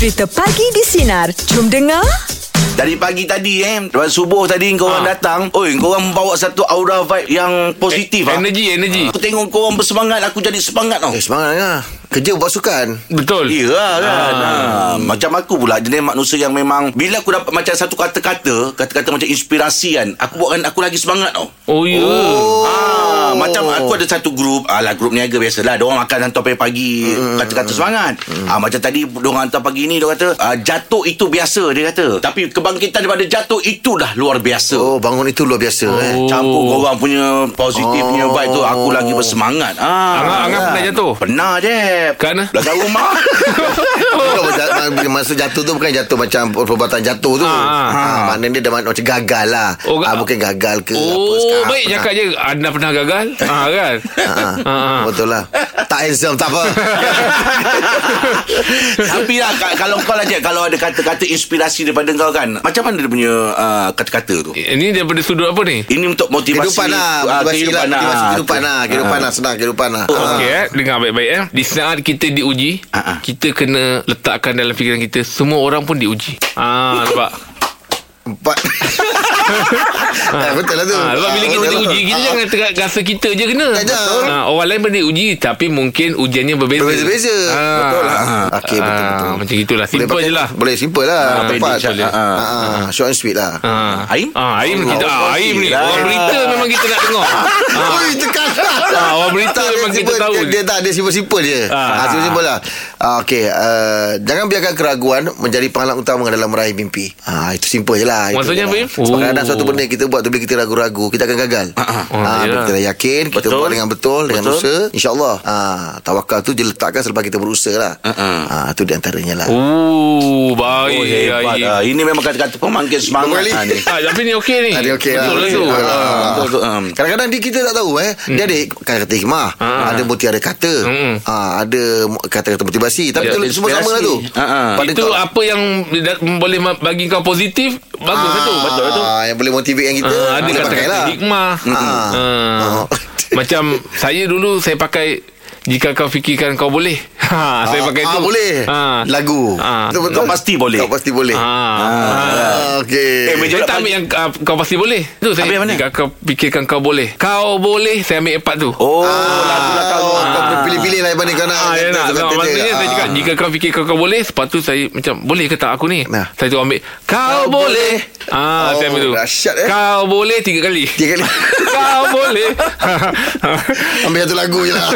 Cerita Pagi di Sinar. Jom dengar. Dari pagi tadi eh Lepas subuh tadi Kau orang Ah. datang Oi kau orang bawa satu aura vibe Yang positif ah. Energi, energi. Aku tengok kau orang bersemangat Aku jadi semangat tau Eh semangat lah Kerja buat sukan Betul. Ya kan ah. Macam aku pula Jenis manusia yang memang Bila aku dapat macam satu kata-kata Kata-kata macam inspirasi kan Aku buatkan aku lagi semangat tau Oh, ya. Oh. Ah, macam aku ada satu grup Alah grup niaga biasalah Diorang makan hantar pagi-pagi Kata-kata semangat ah, Macam tadi Diorang hantar pagi ni Diorang kata ah, Jatuh itu biasa Dia kata Tapi kebangkitan daripada jatuh Itu dah luar biasa Oh bangun itu luar biasa oh. eh. Oh. Campur korang punya Positifnya Oh. vibe tu Aku lagi bersemangat ah, Angah, Angah pernah jatuh? Pernah je Kerana? Belakang rumah masa jatuh tu Bukan jatuh macam Perubatan jatuh tu Ah, ah. ah, Maknanya dia dah macam gagal lah Oh, ga- Mungkin gagal ke apa Oh, sekarang baik pernah. cakap je. Anda pernah gagal? ah, kan? Ah, ah. Betul lah Tak handsome Tak apa Tapi lah ka- Kalau kau lah je Kalau ada kata-kata inspirasi Daripada kau kan Macam mana dia punya uh, Kata-kata tu Ini daripada sudut apa ni? Ini untuk motivasi Kehidupan lah ah, Motivasi lah Motivasi ah. kehidupan lah Kehidupan lah Senang kehidupan lah Okey eh, dengar baik-baik eh. Di saat kita diuji, ah. kita kena letakkan dalam fikiran kita semua orang pun diuji. Ah, nampak. Empat eh, Betul lah tu Ah, sebab bila Ah, kita lah. diuji, kita Ah, jangan tengah rasa kita je kena. Betul. Ah, orang lain pun diuji tapi mungkin ujiannya berbeza. Berbeza-beza Ah. Betul lah Okey betul Ah, betul Macam itulah, Boleh simple pakai- je lah. Boleh simple lah Ah, Tepat pendek je. Ah, Ah, ah, Short and sweet lah Ah. Aim? Ah, Aim Oh, kita ah, oh, Aim ni. lah. Orang berita memang kita nak dengar. Ah. Ui tekan Ah, orang berita memang kita tahu. Dia, tak Dia simple-simple je Ah. ah, Simple-simple lah ah, Okay uh, Jangan biarkan keraguan Menjadi penghalang utama Dalam meraih mimpi ah, Itu simple je lah Maksudnya lah. apa, Im? Sebab Kadang suatu benda kita buat tu Bila kita ragu-ragu Kita akan gagal Bila yalah. kita dah yakin Kita Betul. buat dengan betul Dengan Betul. usaha InsyaAllah ah, Tawakal tu diletakkan Selepas kita berusaha lah Ah, ah, Itu di antaranya lah Oh, baik. Oh hebat Aim. ah. Ini memang kata-kata Pemangkin semangat ah, ni. Ah, tapi ni okey ni. Ah, dia okey lah. Betul lah tu. Ah. Ah. Betul tu um. Kadang-kadang dia kita tak tahu eh. Dia ada kata-kata hikmah, Ah. ada mutiara kata, ah, ada kata-kata motivasi. Tapi Ya, tu semua sama lah tu. Itu apa yang boleh bagi kau positif Bagus lah tu Betul tu Ah, yang boleh motivate yang kita. Ah, Ada kata-kata hikmah Ah. Ah. Oh. Macam saya dulu Saya pakai Jika kau fikirkan kau boleh ha, Saya pakai ah, tu boleh. ha. Lagu. Ah. Betul, betul. Kau pasti boleh. Kau pasti boleh. Ha. Ah, okey. Eh, meja- Saya tak ambil yang uh, Kau pasti boleh Tu saya mana? Jika kau fikirkan kau boleh Kau boleh Saya ambil empat tu Oh Ah, lagu lah kau kau pilih-pilih lah mana kau nak. Ah, ya nak. maksudnya saya Ah. cakap jika kau fikir kau, kau boleh, lepas tu saya macam boleh ke tak aku ni? Nah. Saya tu ambil kau boleh. Ah, saya ambil tu. Oh, dahsyat, eh. Kau boleh tiga kali. Tiga kali. kau boleh. Ambil satu lagu je lah.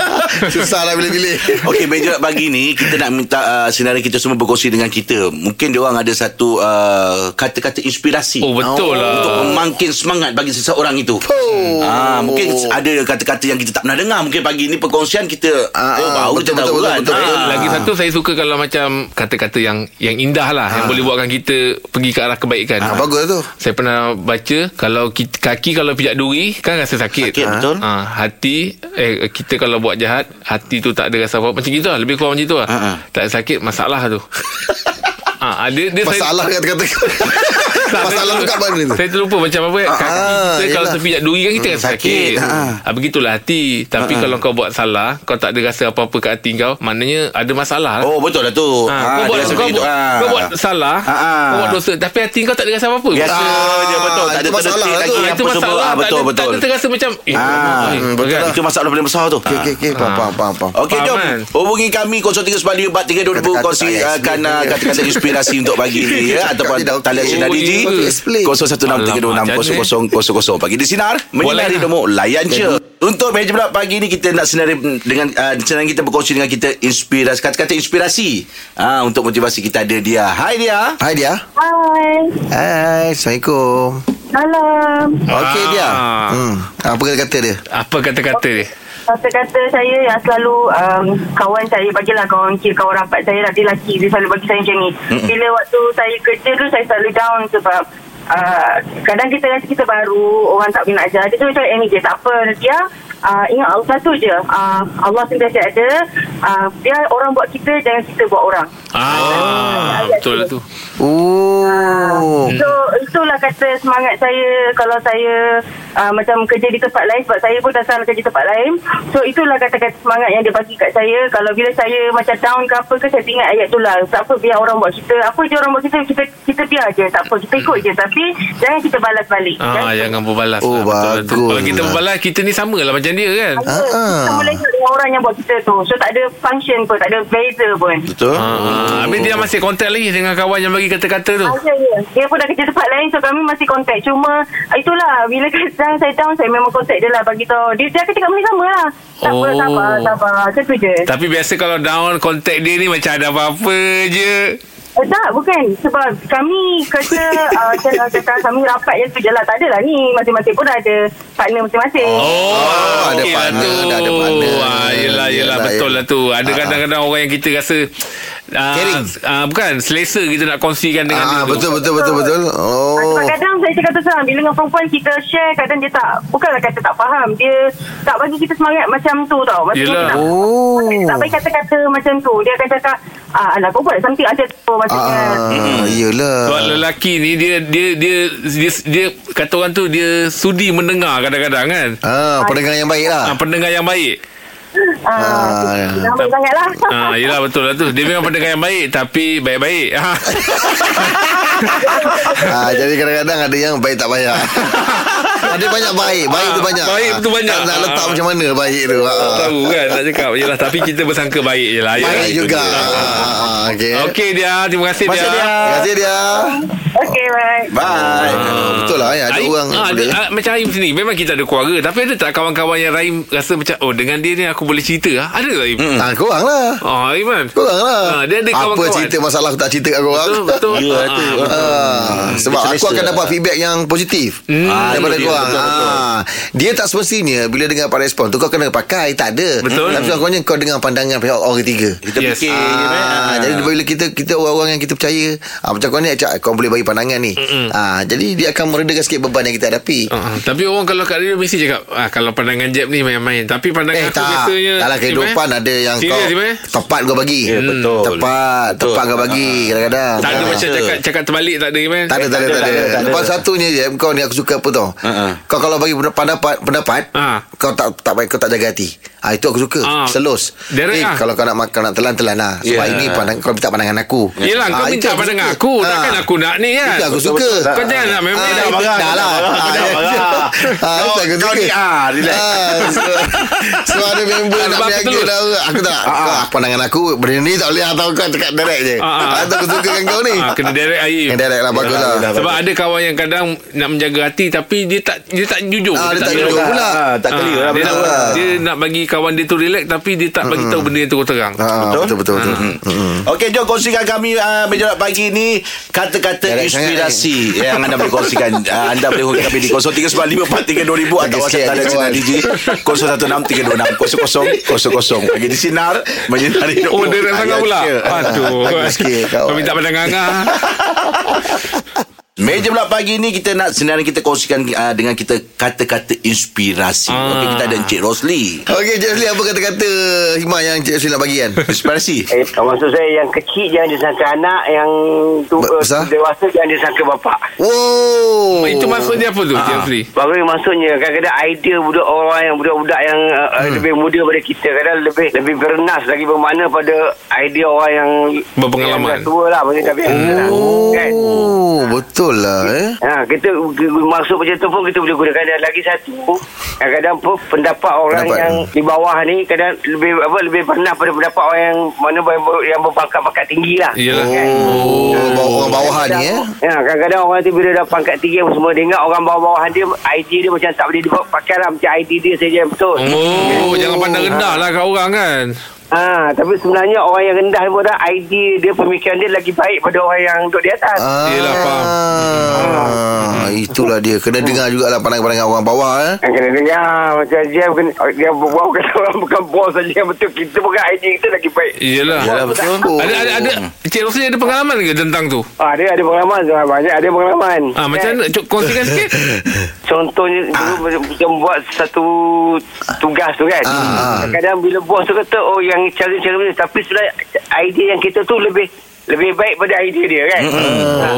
Susah lah pilih-pilih. Okey, meja pagi ni kita nak minta uh, senarai kita semua berkongsi dengan kita. Mungkin dia orang ada satu uh, kata-kata inspirasi. oh betul lah. Untuk memangkin semangat bagi seseorang itu. Oh. Ah, mungkin ada kata-kata yang kita tak pernah dengar. Mungkin pagi ni perkongsian kita Ah, oh, ah, baru betul, kita tahu betul, kan. betul, betul, Ah. betul. Lagi satu saya suka kalau macam kata-kata yang yang indah lah yang boleh buatkan kita pergi ke arah kebaikan. Ah, bagus lah tu. Saya pernah baca kalau kita, kaki kalau pijak duri kan rasa sakit. Sakit, betul. Ah, hati eh kita kalau buat jahat hati tu tak ada rasa apa macam gitu lah lebih kurang macam tu lah. Ah, ah. Tak sakit masalah tu. ah, dia, dia Masalah kata-kata kau. Masalah tu kat mana tu? Saya terlupa macam apa Ah, Kaki ah, kita Kalau yelah. terpijak duri kan Kita Hmm, sakit. sakit Ah. ah. Begitulah hati Tapi kalau kau buat salah Kau tak ada rasa apa-apa kat hati kau Maknanya ada masalah lah. Oh, betul lah tu. Ah, kau, buat, kau, buat, Ah. kau buat salah Ah, ah. Kau buat dosa Tapi hati kau tak ada rasa apa-apa Biasa dia betul. Tak ada masalah terdetik lah lagi Itu masalah Ah, betul, betul. Tak ada terasa macam eh, betul kan? Itu masalah paling besar tu. Okey, okey, okey. Faham, faham, faham, faham. Okey, jom. Kan? Hubungi kami 0395432000 Kata-kata kongsi tak uh, kan uh, explain. kata-kata inspirasi untuk pagi ni ya ataupun talian sinar? Explain. 0163260000 pagi di sinar menyinari lah. demo layan je. Untuk meja pula pagi ni kita nak senari dengan uh, senang kita berkongsi dengan kita inspirasi kata-kata inspirasi ah untuk motivasi kita ada dia. Hai dia. Hai dia. Hai. Hai, Assalamualaikum. Salam. Okey dia. Ah. Hmm. Apa kata dia? Apa kata-kata dia Kata-kata saya yang selalu um, kawan saya bagilah kawan kira kawan rapat saya lah dia lelaki dia selalu bagi saya macam ni. Bila waktu saya kerja tu saya selalu down sebab uh, kadang kita rasa kita baru orang tak boleh nak ajar. Dia tu macam eh ni je tak apa dia uh, ingat Allah satu je uh, Allah sentiasa ada uh, dia orang buat kita jangan kita buat orang. Ah, betul lah tu. Oh. So itulah kata semangat saya kalau saya uh, macam kerja di tempat lain sebab saya pun dah salah kerja tempat lain. So itulah kata-kata semangat yang dia bagi kat saya. Kalau bila saya macam down ke apa ke saya ingat ayat tu lah. Tak apa biar orang buat kita. Apa je orang buat kita kita kita biar je. Tak apa kita ikut je tapi jangan kita balas balik. Ah, jangan berbalas Oh, lah. Betul, betul. bagus Kalau kita berbalas Kita ni sama lah macam dia kan? Ya, Ah. Kita boleh dengan orang yang buat kita tu. So tak ada function pun, tak ada beza pun. Betul. Ah, Habis dia masih kontak lagi Dengan kawan yang bagi kata-kata tu? Ah, ya, ya. Dia pun dah kerja tempat lain So kami masih contact. Cuma ah, Itulah Bila kadang saya down Saya memang contact dia lah. Bagi tahu. Dia, dia akan cakap benda sama lah. Tak apa Oh. sabar Sabar Macam tu je. Tapi biasa kalau down Kontak dia ni Macam ada apa-apa je eh, Tak bukan Sebab kami kerja uh, Kata kata kami rapat je tu je lah Tak adalah ni Masing-masing pun ada Partner masing-masing Oh, ada okey lah partner, tu. dah ada partner. Ah, yelah, yelah, Yelah, betul lah tu. Ada Ah, kadang-kadang orang yang kita rasa ah, Caring. ah, bukan selesa kita nak kongsikan dengan dia Ah, tu. betul betul betul betul. Ah, Oh. Sebab kadang saya cakap terus terang Bila dengan perempuan kita share Kadang dia tak Bukanlah kata tak faham Dia tak bagi kita semangat macam tu tau Maksudnya Yelah. dia tak, Oh. dia tak bagi kata-kata macam tu Dia akan cakap ah, kau buat something macam tu Maksudnya Ah, iyalah. Sebab lelaki ni dia dia dia dia, dia kata orang tu dia sudi mendengar kadang-kadang kan. Ah, pendengar yang baik lah. Ah, pendengar yang baik. Ah, Ah, Lama sangat lah Ah, yelah betul lah tu. Dia memang pendengar yang baik tapi baik-baik. Ah. ah, jadi kadang-kadang ada yang baik tak bayar. ada banyak baik. Baik tu Ah, banyak. baik tu banyak. Tak nak letak Ah. macam mana baik tu. Tak Ah. tahu kan nak cakap. Yelah tapi kita bersangka baik je lah. Baik juga. dia. Ah, Okey. Okey dia. Terima kasih dia. dia. Terima kasih dia. Okay bye Bye Ah, betul lah ya. Ada Aim, orang ah, ada, ah, Macam Aim sini Memang kita ada keluarga Tapi ada tak kawan-kawan yang Raim Rasa macam Oh dengan dia ni aku boleh cerita ah? Ada tak Aim? Ah, korang lah. Oh Aim kan Korang lah. Ah, dia ada Apa kawan-kawan. cerita masalah aku tak cerita kat korang. Betul betul Ya, Ah, tu. Ah, sebab Dia aku akan selesa. dapat feedback yang positif Hmm. ah, daripada dia, korang. betul, betul. Ah, dia tak semestinya bila dengar apa respon tu kau kena pakai tak ada. Betul. Tapi sekurang kau dengar pandangan pihak orang ketiga. Kita Yes. fikir Ah, jadi bila kita kita orang-orang yang kita percaya ah, macam kau ni cak kau boleh bagi pandangan ni. Ah, jadi dia akan meredakan sikit beban yang kita hadapi. Ah, tapi orang kalau kat dia mesti cakap ah, Kalau pandangan Jeb ni main-main Tapi pandangan Eh aku tak biasanya Dalam kehidupan eh? ada yang kau eh? Tepat kau bagi Ya, betul. Tepat Betul. Tepat kau bagi Kadang-kadang Tak ada Ah. macam cakap Cakap terbalik tak ada? Tak ada, tak ada, tak ada. Lepas satunya je, kau ni aku suka apa tau. Ha-ha. Kau kalau bagi pendapat, pendapat, kau tak tak baik, kau tak jaga hati. Ah itu aku suka. Ha. Selus. Direct eh, ah. kalau kau nak makan nak telan-telan lah. Sebab Ya. ini pandang kau minta pandangan aku. Yelah kau Ah, minta pandangan aku Ah. Takkan aku nak ni kan Itu aku Betul, suka. betul. Kau jangan nak main-main Ah, dah. itu marah, dah lah. kau dah Ah, marah. ya. Ah, itu Kau- kau suka. ni, ah, relax. Ah, so- ada member Ah, nak berniaga betul. dah Aku tak kau, Pandangan aku Benda ni tak boleh Atau kau cakap direct je Ah, ah. Ah, aku suka dengan kau ni Ah, kena direct air Yang direct lah Bagus lah. Sebab ada kawan yang kadang nak menjaga hati tapi dia tak dia tak jujur. Ah, dia tak jujur pula. Ah, tak clear lah dia, betul nak, lah. dia nak bagi kawan dia tu relax tapi dia tak bagi tahu benda yang terus terang. Ah, Betul betul betul. Mm-mm. Okey, jom kongsikan kami uh, meja Bulat pagi ni kata-kata inspirasi yang anda boleh kongsikan. Uh, anda boleh hubungi kami di 0395432000 atau WhatsApp talian sinar kawan. DJ 0163260000. Pagi di sinar menyinari hidup. Oh, dia sangat pula. Aduh. Kau minta pandangan ngah. Meja pula pagi ni kita nak sebenarnya kita kongsikan uh, dengan kita kata-kata inspirasi. Ah. Okey, kita ada Encik Rosli. Okey, Cik Rosli apa kata-kata Himah yang Cik Rosli nak bagian? Inspirasi. Eh, maksud saya yang kecil jangan disangka anak, yang tu, uh, besar? dewasa jangan disangka bapak. Wow. Itu maksud dia apa tu, Cik Afri? Baru maksudnya kadang-kadang idea budak orang yang budak-budak yang uh, hmm. lebih muda daripada kita kadang lebih lebih bernas lagi bermakna pada idea orang yang Berpengalaman. yang tua lah maksudnya biasa lah. Kan? Oh, betul lah eh. Ha, kita maksud macam tu pun kita boleh gunakan dan lagi satu kadang-kadang pun pendapat orang Pendapat. yang di bawah ni kadang lebih apa lebih pernah pada pendapat orang yang mana yang, yang berpangkat-pangkat tinggi lah Yelah. kan? Oh, bawa orang bawahan ni eh. Ya, kadang-kadang orang tu bila dah pangkat tinggi apa semua dia ingat orang bawah-bawahan dia idea dia macam tak boleh dipakai lah macam idea dia saja yang betul. Oh, jangan pandang rendah lah kat orang kan. Ha, tapi sebenarnya orang yang rendah pun dah idea dia pemikiran dia lagi baik pada orang yang duduk di atas. Ah, Yelah, faham. Ah, itulah dia. Kena dengar jugalah pandangan-pandangan orang bawah eh. Yang kena dengar macam dia kena, dia berbual kata orang bukan bos saja yang betul kita bukan idea kita lagi baik. Yelah. Yalah betul. Oh. Ada ada ada Cik Rosli ada pengalaman ke tentang tu? Ah, dia ada pengalaman banyak ada pengalaman. Ah macam mana? Cuk kongsikan sikit. Contohnya dulu macam, macam buat satu tugas tu kan. Ah, ah. Kadang-kadang bila bos tu kata oh yang cara-cara ni tapi sebenarnya idea yang kita tu lebih lebih baik pada idea dia kan. Ha.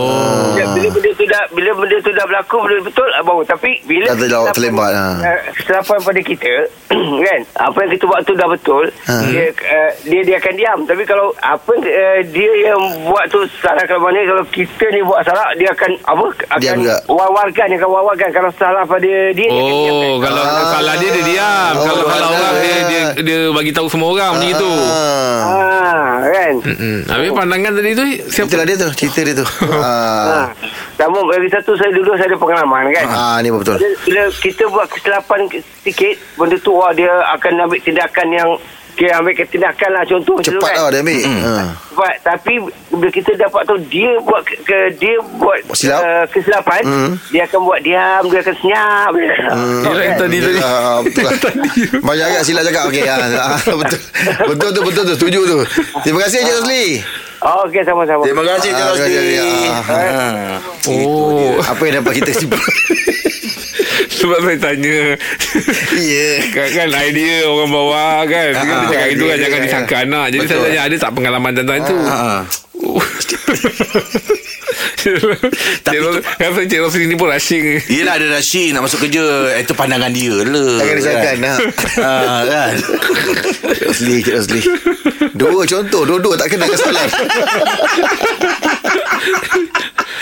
Bila, bila benda tu dah bila benda tu dah berlaku benda betul ah, baru tapi bila Dah terlalu terlembat, ha. uh, kesilapan pada kita kan apa yang kita buat tu dah betul Ha. dia uh, dia dia akan diam tapi kalau apa uh, dia yang buat tu salah kalau mana kalau kita ni buat salah dia akan apa akan Diam juga. wawarkan dia akan wawarkan kalau salah pada dia dia akan diamkan. Oh, kalau Ah. salah dia dia diam. Oh, kalau salah orang dia dia dia bagi tahu semua orang macam itu. Ah. ah kan Hmm. Habis pandangan tadi tu siapa? Itulah dia tu Cerita dia tu Ha. ah. Sama lagi satu saya dulu saya ada pengalaman kan. ah, Ni betul Bila, bila kita buat kesilapan sikit, benda tu wah, dia akan ambil tindakan yang dia ambil tindakan lah contoh Cepat kan. lah dia ambil ah. Cepat tapi bila kita dapat tu dia buat ke, ke dia buat Silap. uh, kesilapan, Hmm. dia akan buat diam, dia akan senyap. Hmm. Yelah, yang tadi tadi. Ah, betul lah. Banyak agak silap cakap Okey ah, betul. betul tu betul tu Setuju tu Terima kasih Encik Rosli Oh, Okey sama-sama. Terima kasih Cik Ah, Rosli. Ah. Oh, Apa yang dapat kita simpan sebab saya tanya. Ya Kan, kan idea orang bawa kan Dia Ah, kata cakap ah, itu ya, kan ya, jangan ya. disangka anak Jadi Betul. saya tanya ada tak pengalaman tentang itu Ah. Oh. Cik Ros- Rasa Cik Rosli ni pun rushing Yelah ada Rashid nak masuk kerja Itu pandangan dia lah Jangan disangkan nak ah, kan? Cik Rosli Cik Rosli Dua contoh Dua-dua tak kena kesalahan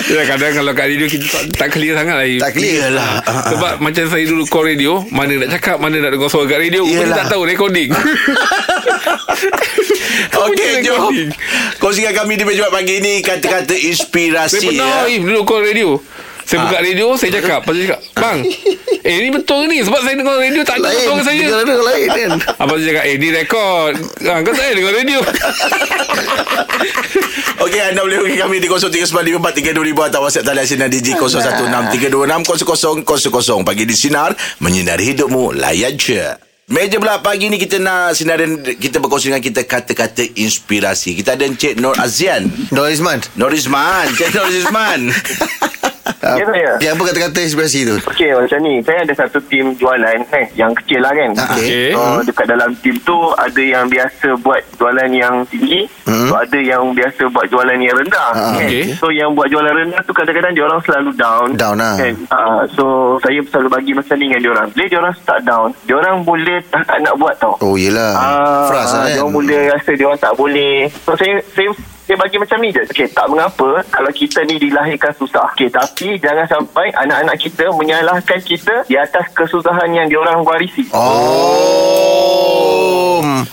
Ya kadang kalau kat radio kita tak, tak clear sangat lah Tak clear Yelah ah, ah. Sebab macam saya dulu call radio Mana nak cakap Mana nak dengar suara kat radio Kita Yelah. tak tahu recording Okey jom. Kongsikan kami di Meja Pagi ini Kata-kata Saya inspirasi pernah ya. Dulu call radio Saya Ah. buka radio Saya cakap Lepas tu cakap Bang Eh ni betul ni Sebab saya dengar radio Tak ada Lain suara saya Dengar ada orang lain kan Abang cakap Eh ni rekod ha, Kau tak payah dengar radio Okey anda boleh hubungi kami di 0395432000 atau WhatsApp talian sinar DJ 0163260000 pagi di sinar menyinari hidupmu layan je. Meja pula pagi ni kita nak sinarin kita berkongsi dengan kita kata-kata inspirasi. Kita ada Encik Nur Azian. Nur Isman Nur Izman. Encik Nur Ya, saya. Yang apa kata-kata inspirasi tu Okey macam ni Saya ada satu tim jualan eh, Yang kecil lah kan Okey. So dekat dalam tim tu Ada yang biasa buat jualan yang tinggi Hmm. so, Ada yang biasa buat jualan yang rendah Ah, kan? okey. So yang buat jualan rendah tu Kadang-kadang dia orang selalu down Down lah. kan? Ah, So saya selalu bagi macam ni dengan dia orang Bila dia orang start down Dia orang boleh tak, tak nak buat tau Oh yelah Ah, Fras lah Dia kan orang boleh rasa dia orang tak boleh. So saya saya saya bagi macam ni je. Okey, tak mengapa kalau kita ni dilahirkan susah. Okey, tapi jangan sampai anak-anak kita menyalahkan kita di atas kesusahan yang diorang warisi. Oh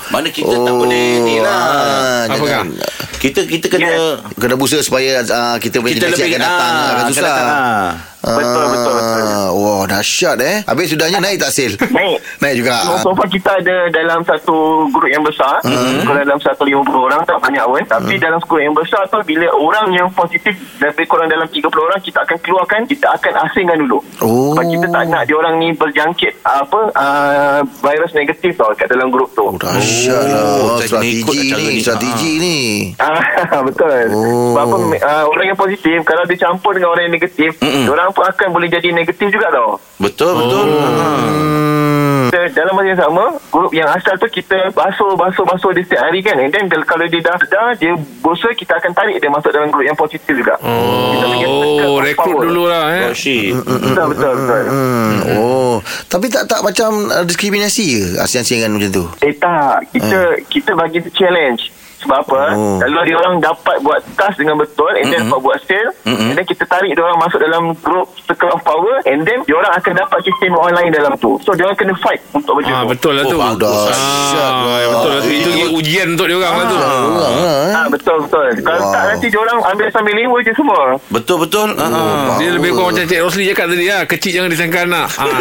Mana kita tak boleh ni lah. ah, Apa jangan- Kita kita kena Kena berusaha supaya uh, kita punya kita lebih akan datang ah, akan akan susah. datang, ah. Betul, betul, betul. Ah, Wah, dahsyat eh. Habis sudahnya naik tak sale? Naik. Naik juga. So, so far kita ada dalam satu grup yang besar Hmm. mm-hmm. dalam 150 orang tak banyak pun tapi dalam grup yang besar tu bila orang yang positif lebih kurang dalam 30 orang kita akan keluarkan kita akan asingkan dulu Oh. sebab kita tak nak diorang ni berjangkit apa uh, virus negatif tau kat dalam grup tu Oh, dahsyat lah. Oh, Oh, strategi cara ni, ni. strategi ni. Ah, betul. Oh. Sebab apa uh, orang yang positif kalau dia campur dengan orang yang negatif, Mm-mm. orang akan boleh jadi negatif juga tau. Betul betul. Hmm. Kita, dalam masa yang sama, grup yang asal tu kita basuh basuh basuh dia setiap hari kan. And then kalau dia dah dah dia bosan kita akan tarik dia masuk dalam grup yang positif juga. Kita Oh power. rekrut dulu lah eh Rashid. Betul betul betul. Hmm. Oh, tapi tak tak macam uh, diskriminasi ke asian-asian macam tu? Eh tak, kita kita bagi challenge. Sebab apa? Oh. Kalau dia orang dapat buat task dengan betul and then dapat buat sale Mm-mm. and then kita tarik dia orang masuk dalam group circle of power and then dia orang akan dapat sistem online dalam tu. So dia orang kena fight untuk baju Ah, tu. betul lah Oh, tu. bagus. Dahsyat. Ah, betul lah tu. Itu ujian untuk dia orang lah tu. Orang lah eh. Ah betul betul. Kalau Wow. tak nanti dia orang ambil sambil lewa je semua. Betul betul. Ah. Dia lebih kurang macam Cik Rosli cakap tadi lah Kecil jangan disangka anak ha.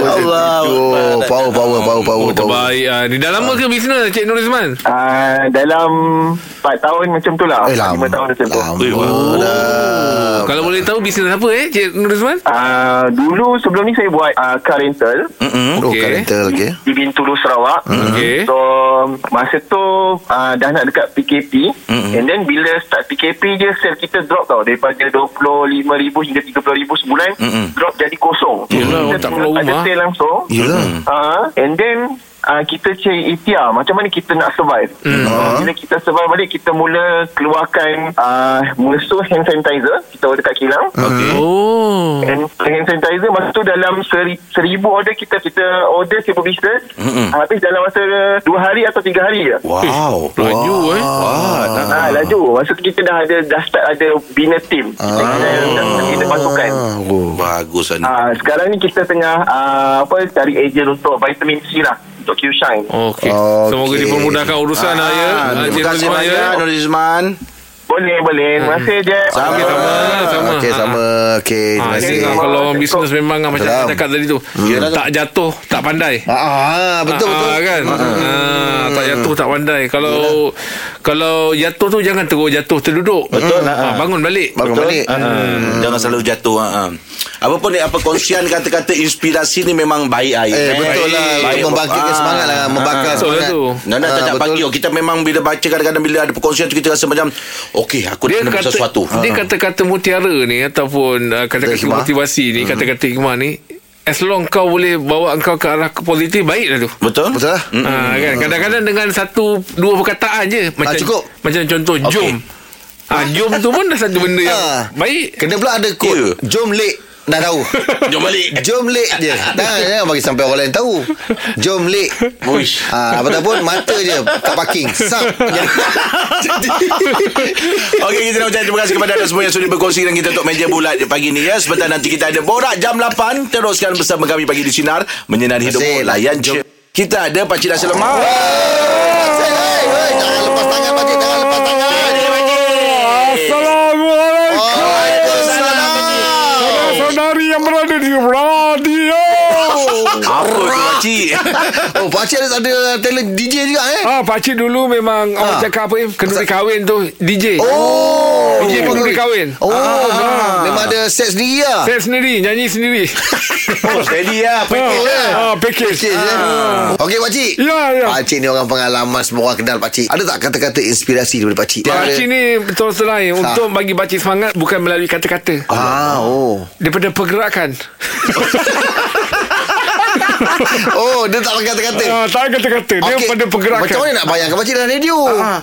Allah. Oh, power power power power. Oh terbaik ah. Ni dah lama ke bisnes Cik Nur Izman? Ah dalam 4 tahun macam tu lah. Eh, lama. 5 tahun macam tu. Lama Eh, dah. Kalau boleh tahu bisnes apa eh Cik Nur Izman? Ah dulu sebelum ni saya buat ah, car rental Mm-mm. Oh, Okey. rental okey. di Bintulu Sarawak. Okey. So masa tu uh, dah nak dekat PKP Mm-mm. and then bila start PKP je sale kita drop tau daripada 25,000 hingga 30,000 sebulan Mm-mm. drop jadi kosong. Yelah, Kita tak keluar ada rumah. sale langsung. Yelah. Uh, and then uh, kita cari ikhtiar macam mana kita nak survive. Hmm. Uh, bila kita survive balik kita mula keluarkan uh, musuh hand sanitizer kita order kat kilang. Okey. Oh. And hand sanitizer masa tu dalam seri, seribu order kita kita order seribu pieces. Mm-mm. Habis dalam masa dua hari atau tiga hari je. Wow. Laju eh. Wah. Ah, laju. Masa tu kita dah ada dah start ada bina team. Kita dah, dah, dah kita pasukan. Oh. Bagus ni. Ah, sekarang ni kita tengah ah, apa cari ejen untuk vitamin C lah untuk Q Shine. Okey. Okey. Semoga dipermudahkan urusan ya. Ah, Encik Terima kasih ya. banyak Nur Izman. Boleh, boleh. Terima kasih je. Sama. Okey, sama. sama. Okey sama Okey Terima Ha, kasih kalau orang bisnes memang ah, macam saya cakap tadi tu. Tak jatuh, tak pandai. Ah, ah, betul Ah, betul. kan ah, tak jatuh tak pandai kalau kalau jatuh tu jangan terus jatuh terduduk betul ah, bangun balik Bangun balik. Hmm. Jangan selalu jatuh ha. ha. Apa pun ni apa kongsian kata-kata inspirasi ni memang baik ai. Eh betul lah Baik. Membangkitkan Ah. semangat lah Membakar Betul lah semangat tu. Nana Ah, tak tak betul. pagi oh, Kita memang bila baca Kadang-kadang bila ada perkongsian tu Kita rasa macam Okey aku dia nak kena kata sesuatu dia kata-kata mutiara ni ataupun uh, kata-kata Hikmah. motivasi ni kata-kata hikmah ni as long kau boleh bawa kau ke arah positif baik lah tu Betul? Betul lah Hmm. Ah, kan kadang-kadang dengan satu dua perkataan je macam cukup. macam contoh Okey. jom ah jom tu pun dah satu benda yang Ah. baik Kena pula ada kod Jom lek Dah tahu? Jom balik. Jom lek je. Jangan jangan bagi sampai orang lain tahu. Jom lek. Uish. ha, Apa tak pun Mata je. Kat parking. Sap Okey kita nak ucapkan terima kasih kepada anda semua yang sudah berkongsi dengan kita untuk meja bulat pagi ni ya. Sebentar nanti kita ada borak jam 8 teruskan bersama kami pagi di sinar menyinari hidupmu kasih. layan je. Kita ada pakcik nasi lemak. Hei, Jangan lepas tangan Pakcik Jangan lepas tangan Waalaikumsalam saudari yang berada di radio Apa tu pakcik? Oh pakcik ada, ada talent DJ juga eh Ah, pakcik dulu memang orang Ah. cakap apa eh, kenduri kahwin tu DJ. Oh DJ kenduri kahwin. Oh memang, memang ada set sendiri lah Saya sendiri nyanyi sendiri. Oh, steady lah. ah, ah, package. Pakcik je Okey pakcik Ya, ya. Pakcik ni orang pengalaman Semua orang kenal pakcik Ada tak kata-kata inspirasi daripada pakcik Pakcik ni betul terang eh, untuk bagi pakcik semangat bukan melalui kata-kata. Ah, oh. Daripada pergerakan. Oh, dia tak pakai kata-kata. ah, tak kata-kata. Dia Okey. pada pergerakan. Macam mana nak bayangkan pakcik dalam radio?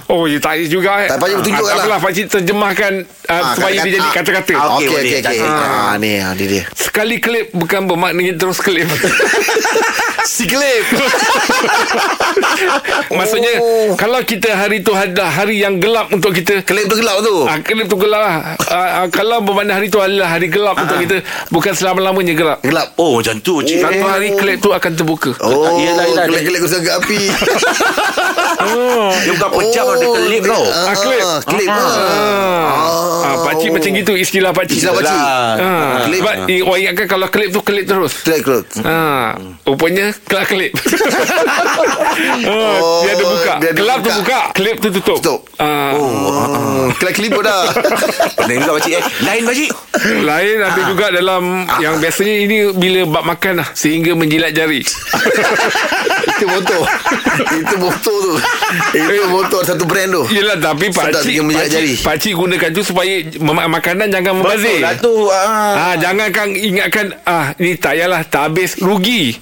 Oh, ya tak ada juga. eh. Tak, pakcik tunjukkan Ah, tak lah. apalah, pakcik terjemahkan uh, Ah, supaya kata-kata. dia jadi Ah. kata-kata. Ah, Okey, Okey, okey. Ah. Ah, ni, ah, ni dia. Sekali klip bukan bermaknanya terus klip. Si klip. Maksudnya Oh. kalau kita hari tu ada hari yang gelap untuk kita Klip tu gelap tu. Ah, klip tu gelap lah. Ah, ah, kalau bermakna hari tu adalah hari gelap untuk kita, bukan selama-lamanya gelap. Gelap. Oh, macam tu, cik. Satu hari klip tu akan terbuka. Oh, Yelah, yelah. kelip-kelip kau sangat api. Dia bukan pecah oh, dia kelip tau. Ah, klip. Ah, klip. Ah, Ah. ah, pakcik macam gitu istilah pakcik. Istilah pakcik. Ah, Klip. sebab eh, orang ingatkan kalau klip tu klip terus. Klip, klip. Ha, rupanya kelak klip. ah, Oh, dia ada buka. dia ada Gelap tu buka. buka, klip tu tutup. Tutup. Ah, Hmm, Klip-klip pun dah. Lain juga pakcik eh. Lain pakcik. Lain ada juga dalam yang biasanya ini bila bab makan lah sehingga menjilat jari. Itu motor. Itu motor tu. Itu motor satu brand tu. Yelah tapi pakcik, menjilat jari. pakcik, pakcik gunakan tu supaya mem- makanan jangan membazir. Betul lah tu. Ah. Ah, jangan kan ingatkan ah ni tak yalah tak habis rugi.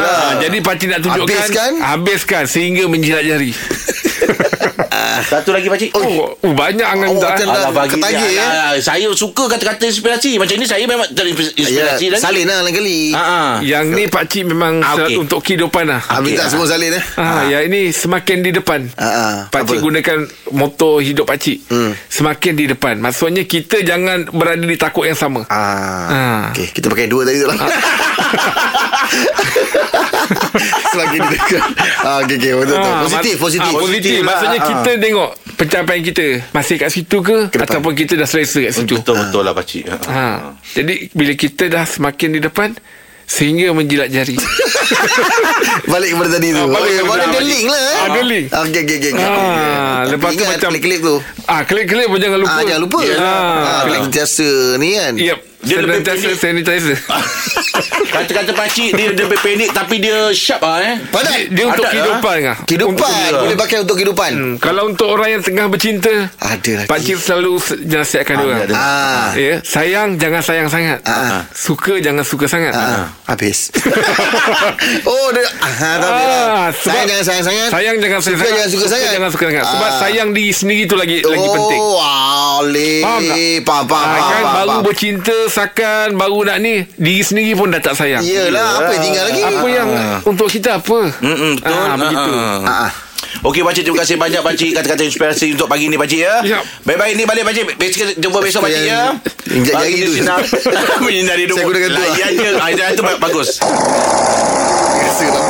Ah, jadi pakcik nak tunjukkan Habiskan. habiskan sehingga menjilat jari. Satu lagi pakcik. oh, oh, banyak angan Oh, tak. macam Alah dah bagi dia. Alah, Saya suka kata-kata inspirasi. Macam ni saya memang terinspirasi dah. salin lah lain kali. Ha ah. Yang ni pakcik memang Ah, syarat okey. untuk kehidupan lah. Ah, minta semua salin eh. Ah, yang ini semakin di depan. Ah, ah. Pakcik Apa? gunakan motor hidup pakcik. Hmm. Semakin di depan. Maksudnya kita jangan berada di takut yang sama. Ah. Ah. Okey, kita pakai dua tadi tu lah. Selagi dia dekat. Ah, okey, okey. Betul, betul. Ah, Positif, positif. Ah, positif. Positif lah. Maksudnya Ah. Kita tengok pencapaian kita masih kat situ ke, Ke depan. ataupun kita dah selesa kat situ. Betul-betul lah pakcik. Ha. Jadi bila kita dah semakin di depan sehingga menjilat jari. Balik kepada tadi tu. Ah, balik dia tadi. link lah. eh. Ah, ada link. Ah, Okey, okey, okey. Ah, Tapi lepas tu macam- klip-klip tu. ah, klip-klip pun jangan lupa. Ah, jangan lupa. Ah, Ah, klip. Sentiasa ni kan. Yep. Dia lebih Sanitizer, pendek sanitizer. Kata-kata pakcik Dia lebih pendek Tapi dia sharp lah eh Padat. Dia untuk Ada, kehidupan kah? Kehidupan Untuk- Boleh pakai untuk kehidupan Hmm, kalau untuk orang yang tengah bercinta, Ada lagi. Pakcik selalu se- nasihatkan dia orang. Ah. Ya, sayang jangan sayang sangat. Ah. Suka jangan suka sangat. Ah, Habis Oh dia ah. Ah, sebab- Sayang jangan sayang sangat Sayang jangan sayang Suka sangat. jangan suka sangat jangan suka sangat. Sebab Ah. sayang diri sendiri tu lagi lagi oh, penting. Boleh Faham tak? Faham faham, Ah, faham, kan faham, baru bercinta sakan baru nak ni diri sendiri pun dah tak sayang. Yelah Apa yang tinggal lagi Apa yang untuk kita apa? Mm-mm, betul. Ah, begitu. Ah, ah. Ah, ah. Okey pakcik Terima kasih banyak pakcik Kata-kata inspirasi Untuk pagi ni pakcik ya Siap. Baik-baik ni balik pakcik Besok jumpa besok pakcik ya Injak jari di tu. Menyinari Saya gunakan tu, ah. Layan je Ah, Itu bagus lapar